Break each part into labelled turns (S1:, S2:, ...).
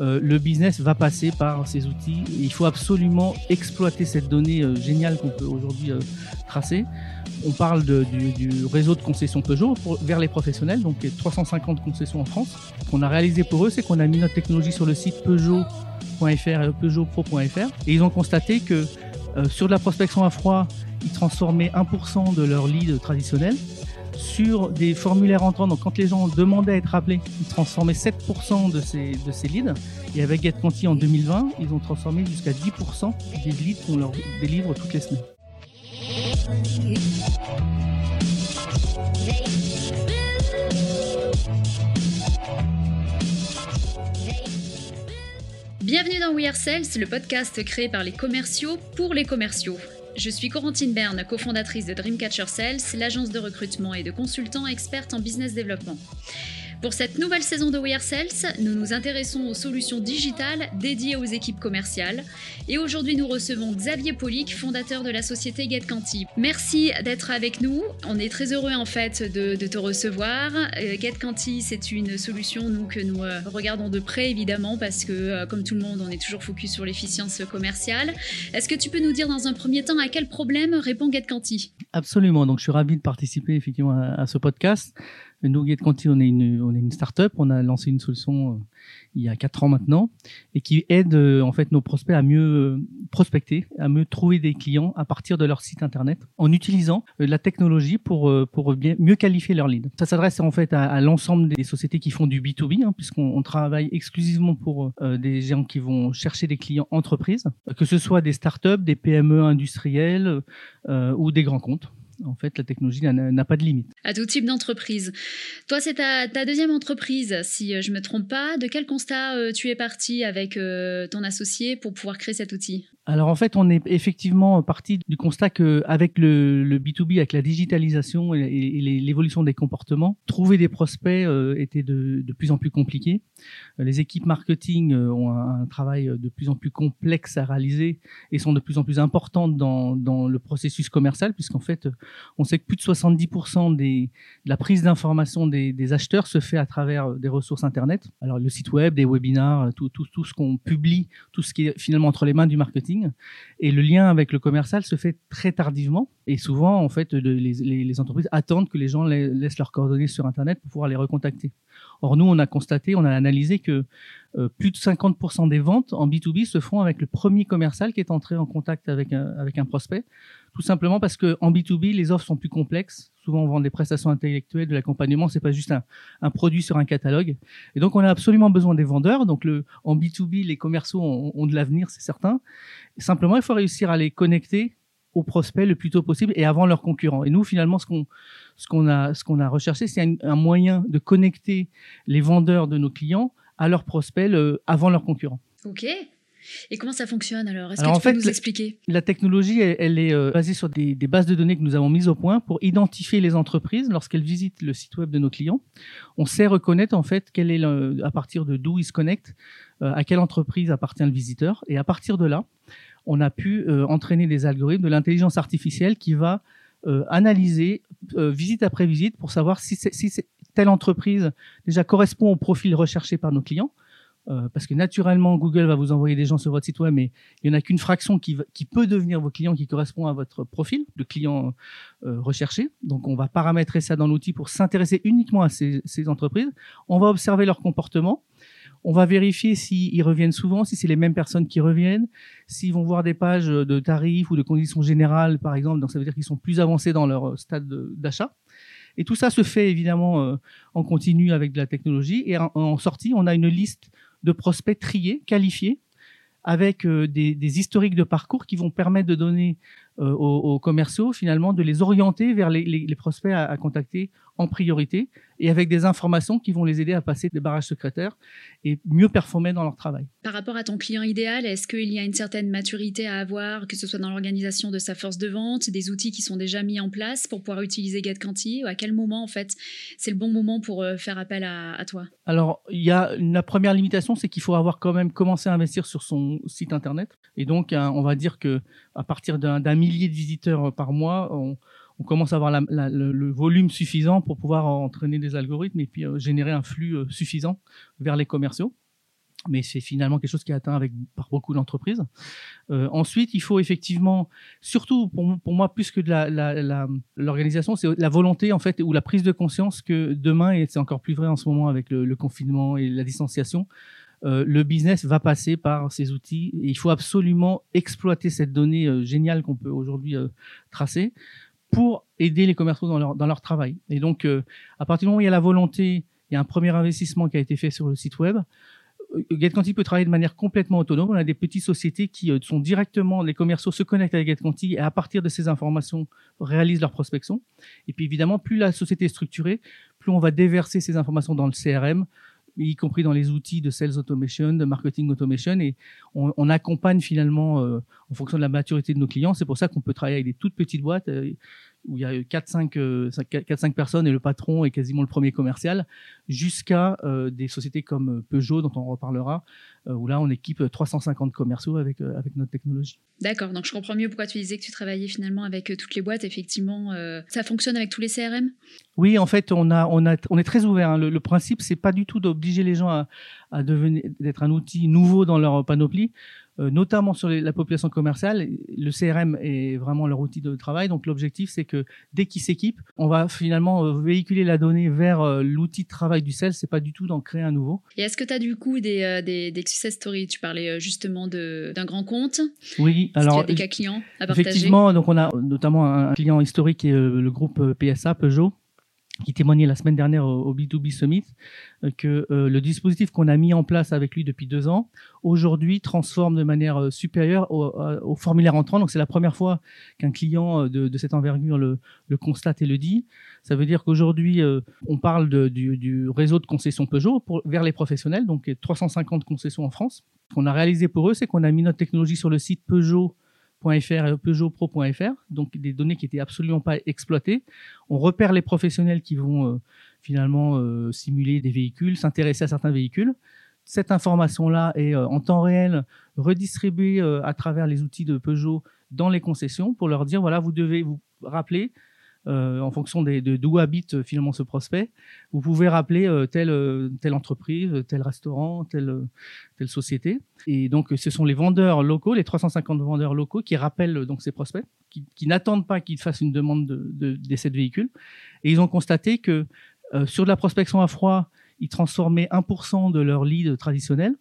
S1: euh, le business va passer par ces outils. Il faut absolument exploiter cette donnée euh, géniale qu'on peut aujourd'hui euh, tracer. On parle du, réseau de concessions Peugeot vers les professionnels, donc 350 concessions en France. Ce qu'on a réalisé pour eux, c'est qu'on a mis notre technologie sur le site Peugeot.fr et peugeotpro.fr et ils ont constaté que sur de la prospection à froid, ils transformaient 1% de leur lead traditionnel sur des formulaires entrants. Donc, quand les gens demandaient à être appelés, ils transformaient 7% de ces, de ces leads. Et avec GetConti en 2020, ils ont transformé jusqu'à 10% des leads qu'on leur délivre toutes les semaines.
S2: Bienvenue dans We Are Sales, le podcast créé par les commerciaux pour les commerciaux. Je suis Corentine Berne, cofondatrice de Dreamcatcher Sales, l'agence de recrutement et de consultants experte en business développement. Pour cette nouvelle saison de We Are Sales, nous nous intéressons aux solutions digitales dédiées aux équipes commerciales. Et aujourd'hui, nous recevons Xavier Polic, fondateur de la société GetCanti. Merci d'être avec nous. On est très heureux en fait de, te recevoir. Euh, GetCanti, c'est une solution que nous euh, regardons de près évidemment parce que, euh, comme tout le monde, on est toujours focus sur l'efficience commerciale. Est-ce que tu peux nous dire dans un premier temps à quel problème répond GetCanti
S1: Absolument. Donc, je suis ravi de participer effectivement à ce podcast. Nous, GetConti, on est une, on est une start-up. On a lancé une solution euh, il y a quatre ans maintenant et qui aide euh, en fait nos prospects à mieux euh, prospecter, à mieux trouver des clients à partir de leur site internet en utilisant la technologie pour pour bien mieux qualifier leur lead. Ça s'adresse en fait à, à l'ensemble des sociétés qui font du B2B hein, puisqu'on on travaille exclusivement pour des gens qui vont chercher des clients entreprises, que ce soit des start-up, des PME industrielles ou des grands comptes en fait, la technologie n'a pas de limite.
S2: À tout type d'entreprise. Toi, c'est ta, deuxième entreprise, si euh, je me trompe pas. De quel constat euh, tu es parti avec euh, ton associé pour pouvoir créer cet outil?
S1: Alors en fait, on est effectivement parti du constat que avec le, le B2B, avec la digitalisation et, l'évolution des comportements, trouver des prospects euh, était de, plus en plus compliqué. Les équipes marketing ont un, travail de plus en plus complexe à réaliser et sont de plus en plus importantes dans, le processus commercial, puisqu'en fait, on sait que plus de 70% des, de la prise d'information des, acheteurs se fait à travers des ressources Internet. Alors le site web, des webinars, tout ce qu'on publie, tout ce qui est finalement entre les mains du marketing et le lien avec le commercial se fait très tardivement. Et souvent, en fait, les, entreprises attendent que les gens les, laissent leurs coordonnées sur Internet pour pouvoir les recontacter. Or, nous, on a constaté, on a analysé que euh, plus de 50% des ventes en B2B se font avec le premier commercial qui est entré en contact avec un, avec un prospect. Tout simplement parce que en B2B, les offres sont plus complexes. Souvent, on vend des prestations intellectuelles, de l'accompagnement. C'est pas juste un, produit sur un catalogue. Et donc, on a absolument besoin des vendeurs. Donc, en B2B, les commerciaux ont, de l'avenir, c'est certain. Simplement, il faut réussir à les connecter aux prospects le plus tôt possible et avant leurs concurrents. Et nous, finalement, ce qu'on a recherché, c'est un, moyen de connecter les vendeurs de nos clients à leurs prospects avant leurs concurrents.
S2: Ok. Et comment ça fonctionne alors? Est-ce que tu peux fait, nous expliquer?
S1: La technologie, elle, elle est euh, basée sur des, des, bases de données que nous avons mises au point pour identifier les entreprises lorsqu'elles visitent le site web de nos clients. On sait reconnaître en fait quel est le, à partir de d'où ils se connectent, euh, à quelle entreprise appartient le visiteur, et à partir de là, on a pu euh, entraîner des algorithmes de l'intelligence artificielle qui va analyser visite après visite pour savoir si, si telle entreprise déjà correspond au profil recherché par nos clients. Euh, parce que naturellement, Google va vous envoyer des gens sur votre site web, mais il n'y en a qu'une fraction qui, va, qui, peut devenir vos clients qui correspond à votre profil de client euh, recherché. Donc, on va paramétrer ça dans l'outil pour s'intéresser uniquement à ces, ces, entreprises. On va observer leur comportement. On va vérifier s'ils reviennent souvent, si c'est les mêmes personnes qui reviennent, s'ils vont voir des pages de tarifs ou de conditions générales, par exemple. Donc, ça veut dire qu'ils sont plus avancés dans leur stade d'achat. Et tout ça se fait évidemment euh, en continu avec de la technologie. Et en, en sortie, on a une liste de prospects triés, qualifiés, avec euh, des, des, historiques de parcours qui vont permettre de donner euh, aux, aux, commerciaux finalement de les orienter vers les, les, les prospects à, à, contacter en priorité et avec des informations qui vont les aider à passer des barrages secrétaires et mieux performer dans leur travail.
S2: Par rapport à ton client idéal, est-ce qu'il y a une certaine maturité à avoir, que ce soit dans l'organisation de sa force de vente, des outils qui sont déjà mis en place pour pouvoir utiliser GetCanti À quel moment, en fait, c'est le bon moment pour euh, faire appel à, à toi?
S1: Alors, il y a une, la première limitation, c'est qu'il faut avoir quand même commencé à investir sur son site internet. Et donc, on va dire que à partir d'un millier de visiteurs par mois, on, commence à avoir le, volume suffisant pour pouvoir entraîner des algorithmes et puis euh, générer un flux euh, suffisant vers les commerciaux. mais c'est finalement quelque chose qui est atteint avec, par beaucoup d'entreprises. Euh, ensuite, il faut effectivement, surtout pour, pour moi, plus que de l'organisation, c'est la volonté en fait ou la prise de conscience que demain, et c'est encore plus vrai en ce moment avec le, confinement et la distanciation, euh, le business va passer par ces outils et il faut absolument exploiter cette donnée euh, géniale qu'on peut aujourd'hui euh, tracer pour aider les commerçants dans leur, travail. Et donc, à partir du moment où il y a la volonté, il y a un premier investissement qui a été fait sur le site web, GetQuanti peut travailler de manière complètement autonome. On a des petites sociétés qui sont directement, les commerciaux se connectent avec GetQuanti et à partir de ces informations réalisent leur prospection. Et puis évidemment, plus la société est structurée, plus on va déverser ces informations dans le CRM, y compris dans les outils de sales automation, de marketing automation, et on, accompagne finalement euh, en fonction de la maturité de nos clients. C'est pour ça qu'on peut travailler avec des toutes petites boîtes. Euh, où il y a 4-5 euh, personnes et le patron est quasiment le premier commercial, jusqu'à euh, des sociétés comme Peugeot, dont on reparlera, euh, où là on équipe 350 commerciaux avec, avec notre technologie.
S2: D'accord, donc je comprends mieux pourquoi tu disais que tu travaillais finalement avec toutes les boîtes. Effectivement, ça fonctionne avec tous les CRM
S1: Oui, en fait, on, a, on, a, on est très ouvert. Hein. Le, le, principe, c'est pas du tout d'obliger les gens à, à devenir d'être un outil nouveau dans leur panoplie. Euh, notamment sur la population commerciale. Le CRM est vraiment leur outil de travail. Donc l'objectif, c'est que dès qu'ils s'équipent, on va finalement euh, véhiculer la donnée vers euh, l'outil de travail du sales. C'est pas du tout d'en créer un nouveau.
S2: Et est-ce que tu as du coup des, des, success stories? Tu parlais justement d'un grand compte.
S1: Oui, alors.
S2: des cas clients à partager?
S1: Effectivement, donc on a notamment un client historique qui est le groupe PSA, Peugeot qui témoignait la semaine dernière au, B2B Summit euh, que euh, le dispositif qu'on a mis en place avec lui depuis deux ans, aujourd'hui transforme de manière euh, supérieure au, formulaire entrant. Donc c'est la première fois qu'un client de, cette envergure le, constate et le dit. Ça veut dire qu'aujourd'hui, on parle du, réseau de concessions Peugeot pour, vers les professionnels, donc 350 concessions en France. Ce qu'on a réalisé pour eux, c'est qu'on a mis notre technologie sur le site Peugeot et peugeotpro.fr, donc des données qui étaient absolument pas exploitées. On repère les professionnels qui vont euh, finalement euh, simuler des véhicules, s'intéresser à certains véhicules. Cette information-là est euh, en temps réel redistribuée à travers les outils de Peugeot dans les concessions pour leur dire voilà, vous devez vous rappeler euh, en fonction de d'où habite euh, finalement ce prospect. Vous pouvez rappeler euh, telle, telle entreprise, tel restaurant, telle, telle société. Et donc, ce sont les vendeurs locaux, les 350 vendeurs locaux qui rappellent donc ces prospects, qui, n'attendent pas qu'ils fassent une demande d'essai de, de, véhicule. Et ils ont constaté que sur de la prospection à froid, ils transformaient 1% de leur lead traditionnel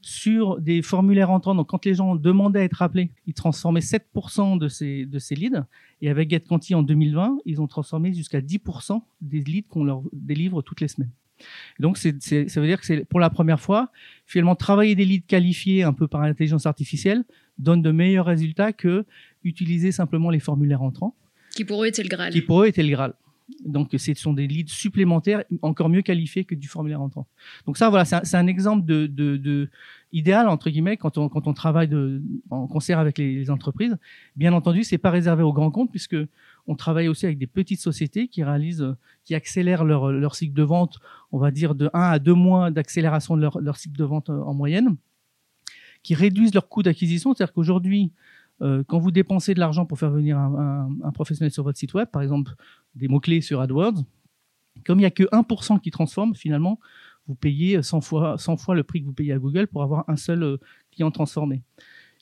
S1: sur des formulaires entrants. Donc, quand les gens demandaient à être rappelés, ils transformaient 7% de ces, de ces leads. Et avec GetQuanti en 2020, ils ont transformé jusqu'à 10% des leads qu'on leur délivre toutes les semaines. donc, ça veut dire que c'est pour la première fois, finalement, travailler des leads qualifiés un peu par l'intelligence artificielle donne de meilleurs résultats que utiliser simplement les formulaires entrants.
S2: Qui pour eux étaient le Graal.
S1: Qui pour eux étaient le Graal. Donc, ce sont des leads supplémentaires, encore mieux qualifiés que du formulaire entrant. Donc ça, voilà, c'est un, exemple de, idéal entre guillemets quand on, quand on travaille en concert avec les, entreprises. Bien entendu, c'est pas réservé aux grands comptes puisque on travaille aussi avec des petites sociétés qui réalisent, qui accélèrent leur, cycle de vente, on va dire de 1 à 2 mois d'accélération de leur, leur cycle de vente en moyenne, qui réduisent leur coût d'acquisition. C'est-à-dire qu'aujourd'hui, euh, quand vous dépensez de l'argent pour faire venir un, professionnel sur votre site web, par exemple des mots-clés sur AdWords, comme il n'y a que 1% qui transforme, finalement, vous payez 100 fois, 100 fois le prix que vous payez à Google pour avoir un seul euh, client transformé.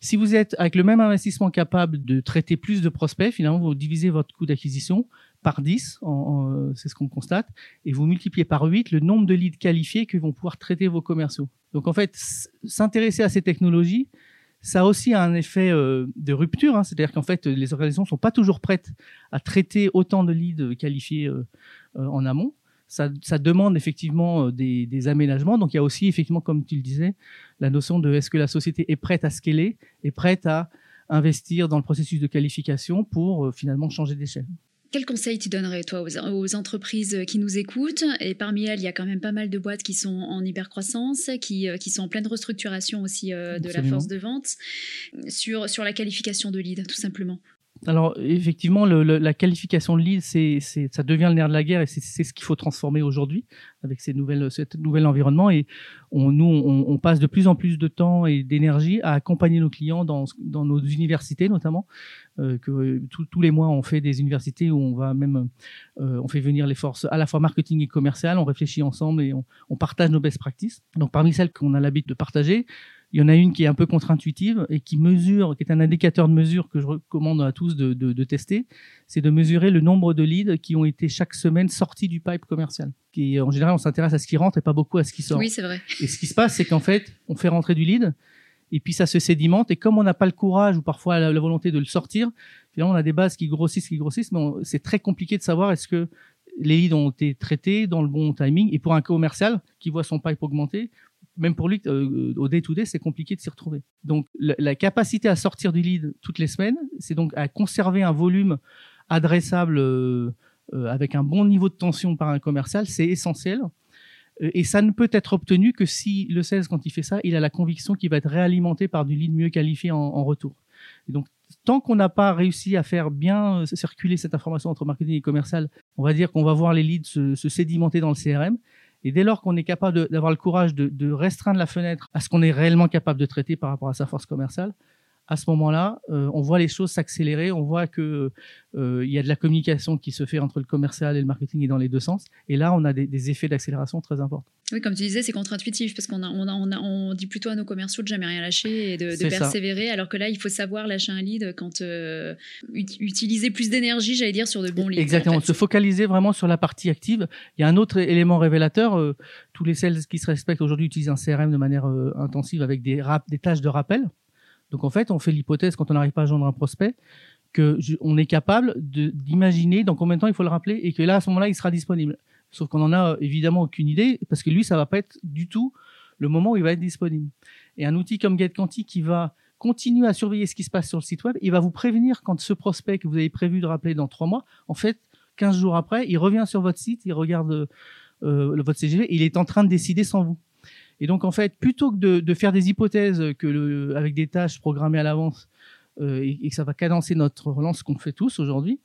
S1: Si vous êtes avec le même investissement capable de traiter plus de prospects, finalement, vous divisez votre coût d'acquisition par 10, euh, c'est ce qu'on constate, et vous multipliez par 8 le nombre de leads qualifiés que vont pouvoir traiter vos commerciaux. Donc en fait, s'intéresser à ces technologies, ça a aussi un effet euh, de rupture, hein. c'est-à-dire qu'en fait, les organisations ne sont pas toujours prêtes à traiter autant de leads qualifiés euh, euh, en amont. Ça, demande effectivement des, aménagements. Donc il y a aussi effectivement, comme tu le disais, la notion de est-ce que la société est prête à scaler, est prête à investir dans le processus de qualification pour finalement changer d'échelle.
S2: Quel conseil tu donnerais, toi, aux, entreprises qui nous écoutent? Et parmi elles, il y a quand même pas mal de boîtes qui sont en hypercroissance, qui, euh, qui sont en pleine restructuration aussi euh, de la force de vente, sur, sur la qualification de lead, tout simplement.
S1: Alors effectivement, le, la qualification de lead, c'est, ça devient le nerf de la guerre et c'est, ce qu'il faut transformer aujourd'hui avec ces nouvelles, nouvel environnement. Et on, nous, on, on, passe de plus en plus de temps et d'énergie à accompagner nos clients dans, dans nos universités notamment. Euh, que tous les mois on fait des universités où on va même, euh, on fait venir les forces à la fois marketing et commercial. On réfléchit ensemble et on, on partage nos best practices. Donc parmi celles qu'on a l'habitude de partager, il y en a une qui est un peu contre-intuitive et qui mesure, qui est un indicateur de mesure que je recommande à tous de, de, de tester, c'est de mesurer le nombre de leads qui ont été chaque semaine sortis du pipe commercial. Qui, en général, on s'intéresse à ce qui rentre et pas beaucoup à ce qui sort.
S2: Oui, c'est vrai.
S1: Et ce qui se passe, c'est qu'en fait, on fait rentrer du lead et puis ça se sédimente et comme on n'a pas le courage ou parfois la, volonté de le sortir, finalement on a des bases qui grossissent, qui grossissent, mais c'est très compliqué de savoir est-ce que les leads ont été traités dans le bon timing et pour un commercial qui voit son pipe augmenter même pour lui, euh, au day-to-day, c'est compliqué de s'y retrouver. Donc, la, capacité à sortir du lead toutes les semaines, c'est donc à conserver un volume adressable euh, euh, avec un bon niveau de tension par un commercial, c'est essentiel. Et ça ne peut être obtenu que si le 16, quand il fait ça, il a la conviction qu'il va être réalimenté par du lead mieux qualifié en, en retour. Et donc, tant qu'on n'a pas réussi à faire bien circuler cette information entre marketing et commercial, on va dire qu'on va voir les leads se, se sédimenter dans le CRM. Et dès lors qu'on est capable d'avoir le courage de, restreindre la fenêtre à ce qu'on est réellement capable de traiter par rapport à sa force commerciale, à ce moment-là, euh, on voit les choses s'accélérer, on voit que euh, il y a de la communication qui se fait entre le commercial et le marketing et dans les deux sens. Et là, on a des, des effets d'accélération très importants.
S2: Oui, comme tu disais, c'est contre-intuitif parce qu'on a, on, a, on, a, on, dit plutôt à nos commerciaux de jamais rien lâcher et de, de persévérer, alors que là, il faut savoir lâcher un lead quand euh, utiliser plus d'énergie, j'allais dire, sur de bons leads.
S1: Exactement,
S2: en fait.
S1: se focaliser vraiment sur la partie active. Il y a un autre élément révélateur. Tous les sales qui se respectent aujourd'hui utilisent un CRM de manière intensive avec des, rap, des tâches de rappel. Donc en fait, on fait l'hypothèse quand on n'arrive pas à joindre un prospect que on est capable d'imaginer dans combien de temps il faut le rappeler et que là à ce moment-là il sera disponible. Sauf qu'on en a évidemment aucune idée parce que lui ça va pas être du tout le moment où il va être disponible. Et un outil comme GetQuanti qui va continuer à surveiller ce qui se passe sur le site web, il va vous prévenir quand ce prospect que vous avez prévu de rappeler dans trois mois, en fait, 15 jours après, il revient sur votre site, il regarde euh, votre CGV, il est en train de décider sans vous. Et donc, en fait, plutôt que de, de faire des hypothèses que le, avec des tâches programmées à l'avance euh, et, et, que ça va cadencer notre relance, qu'on fait tous aujourd'hui,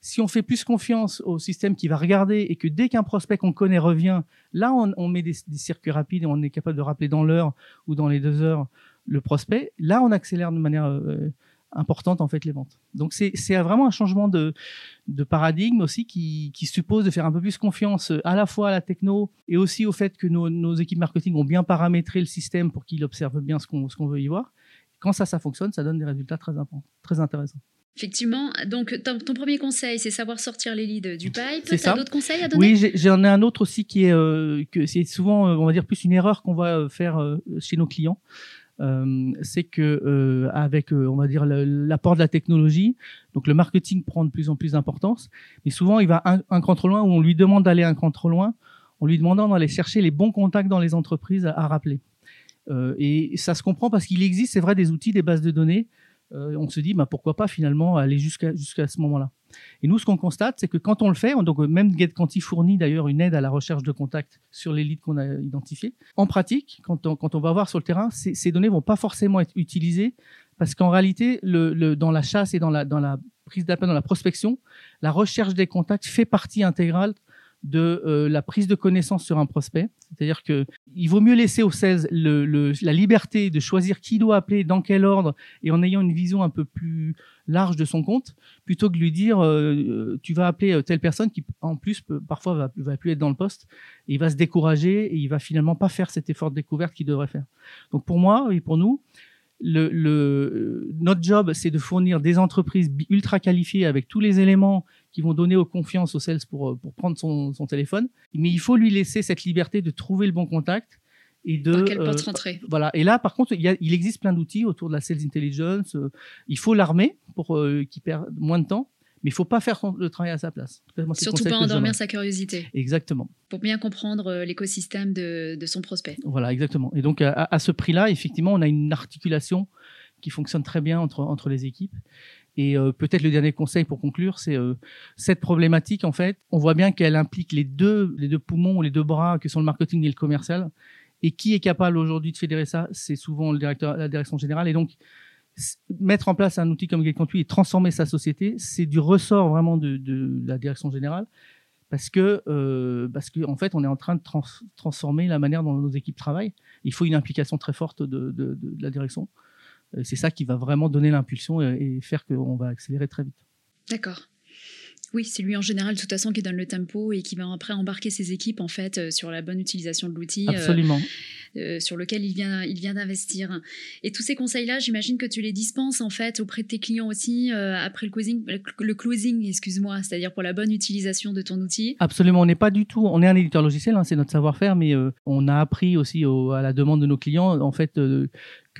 S1: si on fait plus confiance au système qui va regarder et que dès qu'un prospect qu'on connaît revient, là, on, on met des, des, circuits rapides et on est capable de rappeler dans l'heure ou dans les deux heures le prospect, là, on accélère de manière euh, importante en fait les ventes. Donc c'est vraiment un changement de, de paradigme aussi qui, qui, suppose de faire un peu plus confiance à la fois à la techno et aussi au fait que nos, nos équipes marketing ont bien paramétré le système pour qu'il observe bien ce qu'on qu'on veut y voir. Quand ça, ça fonctionne, ça donne des résultats très, très intéressants.
S2: Effectivement. Donc, ton, ton premier conseil, c'est savoir sortir les leads du pipe. Tu as d'autres conseils à
S1: donner? Oui, j'en ai, ai, un autre aussi qui est euh, que c'est souvent, euh, on va dire, plus une erreur qu'on va euh, faire euh, chez nos clients. Euh, c'est que euh, avec on va dire l'apport de la technologie donc le marketing prend de plus en plus d'importance mais souvent il va un, un cran trop loin où on lui demande d'aller un cran trop loin en lui demandant d'aller chercher les bons contacts dans les entreprises à, à rappeler. Euh, et ça se comprend parce qu'il existe c'est vrai des outils des bases de données euh, on se dit bah, pourquoi pas finalement aller jusqu'à jusqu'à ce moment-là. Et nous, ce qu'on constate, c'est que quand on le fait, on, donc même GetQuanti fournit d'ailleurs une aide à la recherche de contacts sur les leads qu'on a identifiés. En pratique, quand on, quand on va voir sur le terrain, ces, ces données vont pas forcément être utilisées parce qu'en réalité, le, le, dans la chasse et dans la, dans la prise d'appel, dans la prospection, la recherche des contacts fait partie intégrale de euh, la prise de connaissance sur un prospect. C'est-à-dire que il vaut mieux laisser au 16 le, le, la liberté de choisir qui doit appeler, dans quel ordre, et en ayant une vision un peu plus large de son compte, plutôt que de lui dire euh, tu vas appeler telle personne qui en plus peut, parfois va, va plus être dans le poste, et il va se décourager et il va finalement pas faire cet effort de découverte qu'il devrait faire. Donc pour moi et pour nous, notre job, c'est de fournir des entreprises ultra qualifiées avec tous les éléments qui vont donner aux confiance aux sales pour, pour prendre son, son téléphone. Mais il faut lui laisser cette liberté de trouver le bon contact et de
S2: Par quelle porte euh, rentrer
S1: voilà et là par contre il, y a, il existe plein d'outils autour de la sales intelligence euh, il faut l'armer pour euh, qu'il perd moins de temps mais il faut pas faire le travail à sa place.
S2: Moi, Surtout pas endormir sa curiosité.
S1: Exactement.
S2: Pour bien comprendre euh, l'écosystème de, de, son prospect.
S1: Voilà, exactement. Et donc, à, à ce prix-là, effectivement, on a une articulation qui fonctionne très bien entre, entre les équipes. Et euh, peut-être le dernier conseil pour conclure, c'est euh, cette problématique, en fait, on voit bien qu'elle implique les deux, les deux poumons ou les deux bras que sont le marketing et le commercial. Et qui est capable aujourd'hui de fédérer ça? C'est souvent le directeur, la direction générale. Et donc, mettre en place un outil comme GetConduit et transformer sa société, c'est du ressort vraiment de, la direction générale parce que euh, parce que fait on est en train de transformer la manière dont nos équipes travaillent. Il faut une implication très forte de la direction. C'est ça qui va vraiment donner l'impulsion et, et faire qu'on va accélérer très vite.
S2: D'accord. Oui, c'est lui en général de toute façon qui donne le tempo et qui va après embarquer ses équipes en fait euh, sur la bonne utilisation de l'outil.
S1: Euh, Absolument.
S2: Euh, sur lequel il vient, il vient d'investir. Et tous ces conseils-là, j'imagine que tu les dispenses en fait auprès de tes clients aussi après le closing, le closing, excuse-moi, c'est-à-dire pour la bonne utilisation de ton outil?
S1: Absolument, on n'est pas du tout, on est un éditeur logiciel, hein, c'est notre savoir-faire, mais on a appris aussi à la demande de nos clients en fait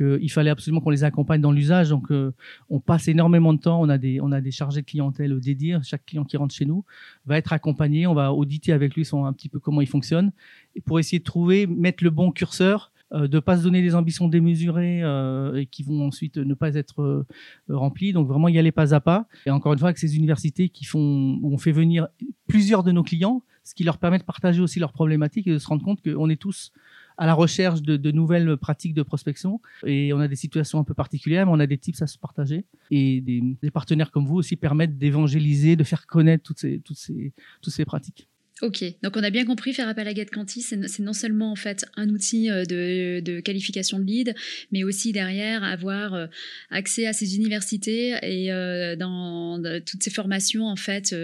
S1: il fallait absolument qu'on les accompagne dans l'usage. Donc, euh, on passe énormément de temps. On a des, on a des chargés de clientèle dédiés. Chaque client qui rentre chez nous va être accompagné. On va auditer avec lui son, un petit peu comment il fonctionne et pour essayer de trouver, mettre le bon curseur. Euh, de pas se donner des ambitions démesurées euh, et qui vont ensuite ne pas être remplies. Donc vraiment y aller pas à pas. Et encore une fois, avec ces universités qui font, où on fait venir plusieurs de nos clients, ce qui leur permet de partager aussi leurs problématiques et de se rendre compte qu'on est tous à la recherche de, nouvelles pratiques de prospection. Et on a des situations un peu particulières, mais on a des tips à se partager. Et des, partenaires comme vous aussi permettent d'évangéliser, de faire connaître toutes ces, toutes ces, toutes ces pratiques.
S2: Ok, donc on a bien compris, faire appel à GetCanti, c'est non seulement en fait un outil euh, de, qualification de lead, mais aussi derrière avoir euh, accès à ces universités et euh, dans toutes ces formations en fait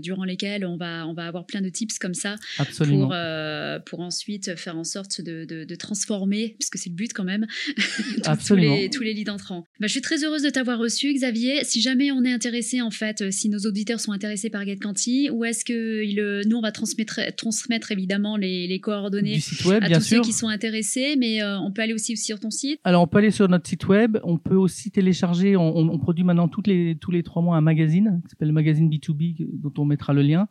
S2: durant lesquelles on va on va avoir plein de tips comme ça pour pour ensuite faire en sorte de, transformer, puisque c'est le but quand même, tous, les, tous les leads entrants. Bah, je suis très heureuse de t'avoir reçu, Xavier. Si jamais on est intéressé en fait, si nos auditeurs sont intéressés par GetCanti, où est-ce que il, nous on va transmettre, transmettre évidemment les, coordonnées
S1: web,
S2: à tous
S1: sûr.
S2: ceux qui sont intéressés, mais euh, on peut aller aussi sur ton site.
S1: Alors on peut aller sur notre site web, on peut aussi télécharger, on, produit maintenant toutes les, tous les trois mois un magazine qui s'appelle le magazine B2B dont on mettra le lien,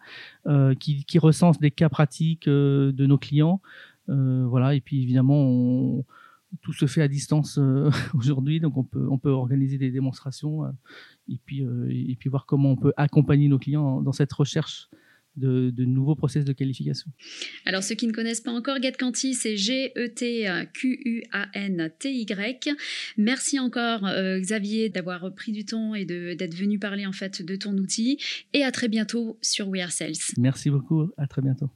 S1: euh, qui, qui, recense des cas pratiques euh, de nos clients. voilà, et puis évidemment tout se fait à distance aujourd'hui, donc on peut, on peut organiser des démonstrations et, puis, et puis voir comment on peut accompagner nos clients dans cette recherche de, nouveaux process de qualification.
S2: Alors, ceux qui ne connaissent pas encore GetQuanti, c'est G-E-T-Q-U-A-N-T-Y. Merci encore, euh, Xavier, d'avoir pris du temps et d'être venu parler en fait de ton outil. Et à très bientôt sur We Are Sales.
S1: Merci beaucoup. À très bientôt.